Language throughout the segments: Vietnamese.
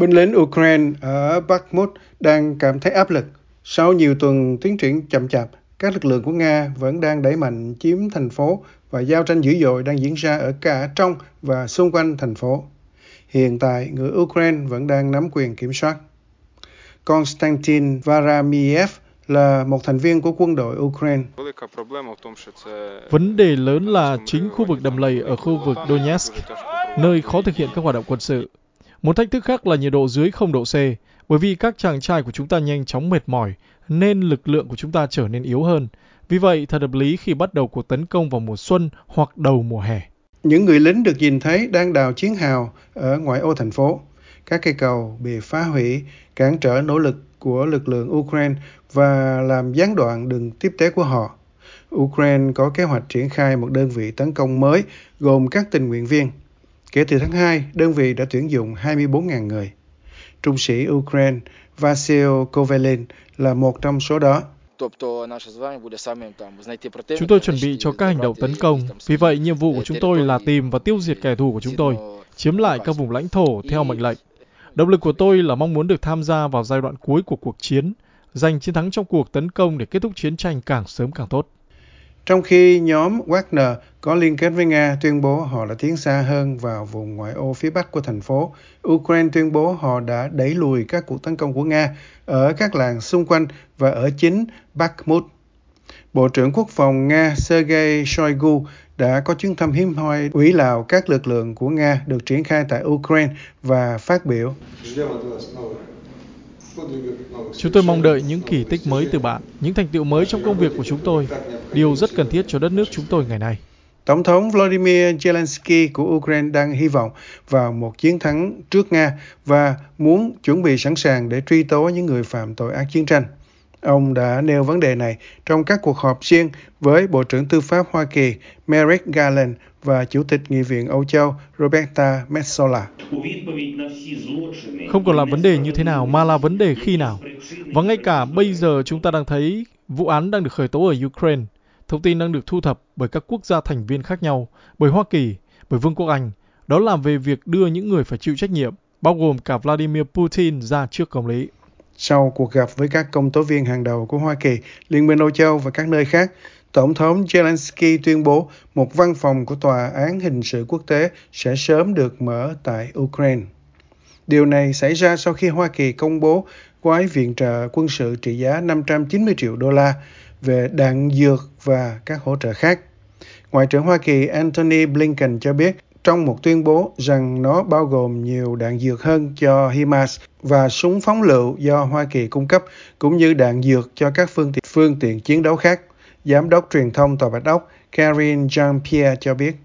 Binh lính Ukraine ở Bakhmut đang cảm thấy áp lực. Sau nhiều tuần tiến triển chậm chạp, các lực lượng của Nga vẫn đang đẩy mạnh chiếm thành phố và giao tranh dữ dội đang diễn ra ở cả trong và xung quanh thành phố. Hiện tại, người Ukraine vẫn đang nắm quyền kiểm soát. Konstantin Varamiev là một thành viên của quân đội Ukraine. Vấn đề lớn là chính khu vực đầm lầy ở khu vực Donetsk, nơi khó thực hiện các hoạt động quân sự. Một thách thức khác là nhiệt độ dưới 0 độ C, bởi vì các chàng trai của chúng ta nhanh chóng mệt mỏi, nên lực lượng của chúng ta trở nên yếu hơn. Vì vậy, thật hợp lý khi bắt đầu cuộc tấn công vào mùa xuân hoặc đầu mùa hè. Những người lính được nhìn thấy đang đào chiến hào ở ngoại ô thành phố. Các cây cầu bị phá hủy, cản trở nỗ lực của lực lượng Ukraine và làm gián đoạn đường tiếp tế của họ. Ukraine có kế hoạch triển khai một đơn vị tấn công mới gồm các tình nguyện viên. Kể từ tháng 2, đơn vị đã tuyển dụng 24.000 người. Trung sĩ Ukraine Vasil Kovelin là một trong số đó. Chúng tôi chuẩn bị cho các hành động tấn công. Vì vậy, nhiệm vụ của chúng tôi là tìm và tiêu diệt kẻ thù của chúng tôi, chiếm lại các vùng lãnh thổ theo mệnh lệnh. Động lực của tôi là mong muốn được tham gia vào giai đoạn cuối của cuộc chiến, giành chiến thắng trong cuộc tấn công để kết thúc chiến tranh càng sớm càng tốt. Trong khi nhóm Wagner có liên kết với Nga tuyên bố họ đã tiến xa hơn vào vùng ngoại ô phía bắc của thành phố, Ukraine tuyên bố họ đã đẩy lùi các cuộc tấn công của Nga ở các làng xung quanh và ở chính Bakhmut. Bộ trưởng Quốc phòng Nga Sergei Shoigu đã có chuyến thăm hiếm hoi ủy lào các lực lượng của Nga được triển khai tại Ukraine và phát biểu. Chúng tôi mong đợi những kỳ tích mới từ bạn, những thành tựu mới trong công việc của chúng tôi, điều rất cần thiết cho đất nước chúng tôi ngày nay. Tổng thống Vladimir Zelensky của Ukraine đang hy vọng vào một chiến thắng trước Nga và muốn chuẩn bị sẵn sàng để truy tố những người phạm tội ác chiến tranh. Ông đã nêu vấn đề này trong các cuộc họp riêng với Bộ trưởng Tư pháp Hoa Kỳ Merrick Garland và Chủ tịch Nghị viện Âu Châu Roberta Metsola. Không còn là vấn đề như thế nào mà là vấn đề khi nào. Và ngay cả bây giờ chúng ta đang thấy vụ án đang được khởi tố ở Ukraine. Thông tin đang được thu thập bởi các quốc gia thành viên khác nhau, bởi Hoa Kỳ, bởi Vương quốc Anh. Đó là về việc đưa những người phải chịu trách nhiệm, bao gồm cả Vladimir Putin ra trước công lý. Sau cuộc gặp với các công tố viên hàng đầu của Hoa Kỳ, Liên minh Âu Châu và các nơi khác, Tổng thống Zelensky tuyên bố một văn phòng của Tòa án Hình sự Quốc tế sẽ sớm được mở tại Ukraine. Điều này xảy ra sau khi Hoa Kỳ công bố gói viện trợ quân sự trị giá 590 triệu đô la về đạn dược và các hỗ trợ khác. Ngoại trưởng Hoa Kỳ Antony Blinken cho biết trong một tuyên bố rằng nó bao gồm nhiều đạn dược hơn cho HIMARS và súng phóng lựu do Hoa Kỳ cung cấp, cũng như đạn dược cho các phương tiện, phương tiện chiến đấu khác. Giám đốc truyền thông Tòa Bạch Ốc Karine Jean-Pierre cho biết.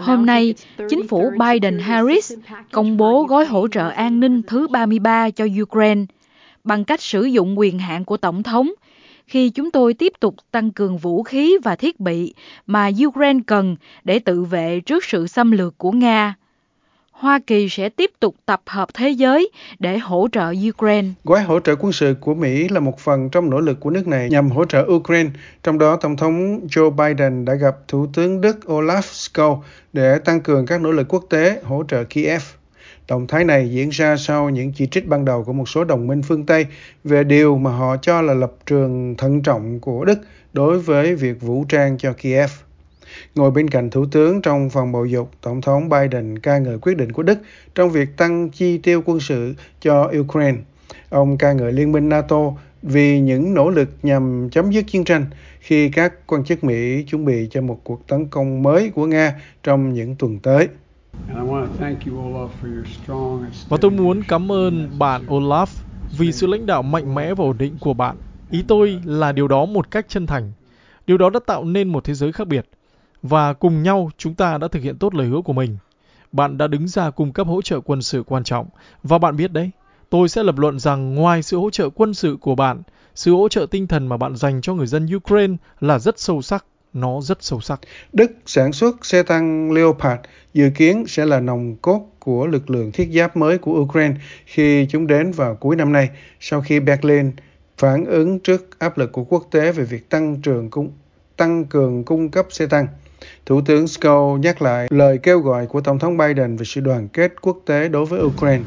Hôm nay, chính phủ Biden-Harris công bố gói hỗ trợ an ninh thứ 33 cho Ukraine bằng cách sử dụng quyền hạn của Tổng thống khi chúng tôi tiếp tục tăng cường vũ khí và thiết bị mà Ukraine cần để tự vệ trước sự xâm lược của Nga. Hoa Kỳ sẽ tiếp tục tập hợp thế giới để hỗ trợ Ukraine. Gói hỗ trợ quân sự của Mỹ là một phần trong nỗ lực của nước này nhằm hỗ trợ Ukraine. Trong đó, Tổng thống Joe Biden đã gặp Thủ tướng Đức Olaf Scholz để tăng cường các nỗ lực quốc tế hỗ trợ Kiev. Động thái này diễn ra sau những chỉ trích ban đầu của một số đồng minh phương Tây về điều mà họ cho là lập trường thận trọng của Đức đối với việc vũ trang cho Kiev. Ngồi bên cạnh Thủ tướng trong phòng bầu dục, Tổng thống Biden ca ngợi quyết định của Đức trong việc tăng chi tiêu quân sự cho Ukraine. Ông ca ngợi Liên minh NATO vì những nỗ lực nhằm chấm dứt chiến tranh khi các quan chức Mỹ chuẩn bị cho một cuộc tấn công mới của Nga trong những tuần tới. Và tôi muốn cảm ơn bạn Olaf vì sự lãnh đạo mạnh mẽ và ổn định của bạn. Ý tôi là điều đó một cách chân thành. Điều đó đã tạo nên một thế giới khác biệt. Và cùng nhau chúng ta đã thực hiện tốt lời hứa của mình. Bạn đã đứng ra cung cấp hỗ trợ quân sự quan trọng. Và bạn biết đấy, tôi sẽ lập luận rằng ngoài sự hỗ trợ quân sự của bạn, sự hỗ trợ tinh thần mà bạn dành cho người dân Ukraine là rất sâu sắc nó rất sâu sắc. Đức sản xuất xe tăng Leopard dự kiến sẽ là nòng cốt của lực lượng thiết giáp mới của Ukraine khi chúng đến vào cuối năm nay, sau khi Berlin phản ứng trước áp lực của quốc tế về việc tăng trường cung tăng cường cung cấp xe tăng. Thủ tướng Scholz nhắc lại lời kêu gọi của Tổng thống Biden về sự đoàn kết quốc tế đối với Ukraine.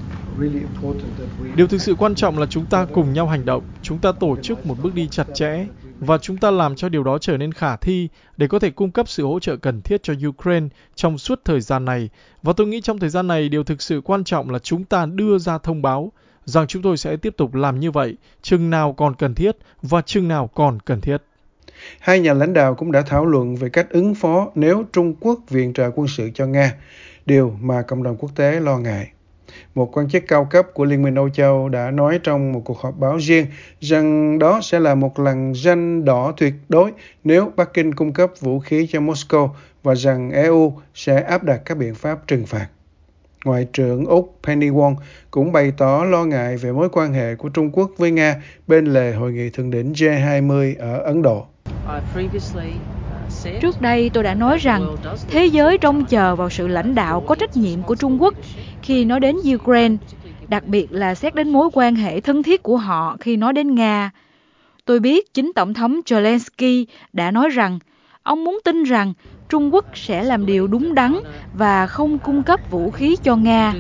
Điều thực sự quan trọng là chúng ta cùng nhau hành động, chúng ta tổ chức một bước đi chặt chẽ và chúng ta làm cho điều đó trở nên khả thi để có thể cung cấp sự hỗ trợ cần thiết cho Ukraine trong suốt thời gian này. Và tôi nghĩ trong thời gian này, điều thực sự quan trọng là chúng ta đưa ra thông báo rằng chúng tôi sẽ tiếp tục làm như vậy chừng nào còn cần thiết và chừng nào còn cần thiết. Hai nhà lãnh đạo cũng đã thảo luận về cách ứng phó nếu Trung Quốc viện trợ quân sự cho Nga, điều mà cộng đồng quốc tế lo ngại. Một quan chức cao cấp của Liên minh Âu Châu đã nói trong một cuộc họp báo riêng rằng đó sẽ là một lần danh đỏ tuyệt đối nếu Bắc Kinh cung cấp vũ khí cho Moscow và rằng EU sẽ áp đặt các biện pháp trừng phạt. Ngoại trưởng Úc Penny Wong cũng bày tỏ lo ngại về mối quan hệ của Trung Quốc với Nga bên lề hội nghị thượng đỉnh G20 ở Ấn Độ. Uh, Trước đây tôi đã nói rằng thế giới trông chờ vào sự lãnh đạo có trách nhiệm của Trung Quốc khi nói đến Ukraine, đặc biệt là xét đến mối quan hệ thân thiết của họ khi nói đến Nga. Tôi biết chính Tổng thống Zelensky đã nói rằng ông muốn tin rằng Trung Quốc sẽ làm điều đúng đắn và không cung cấp vũ khí cho Nga.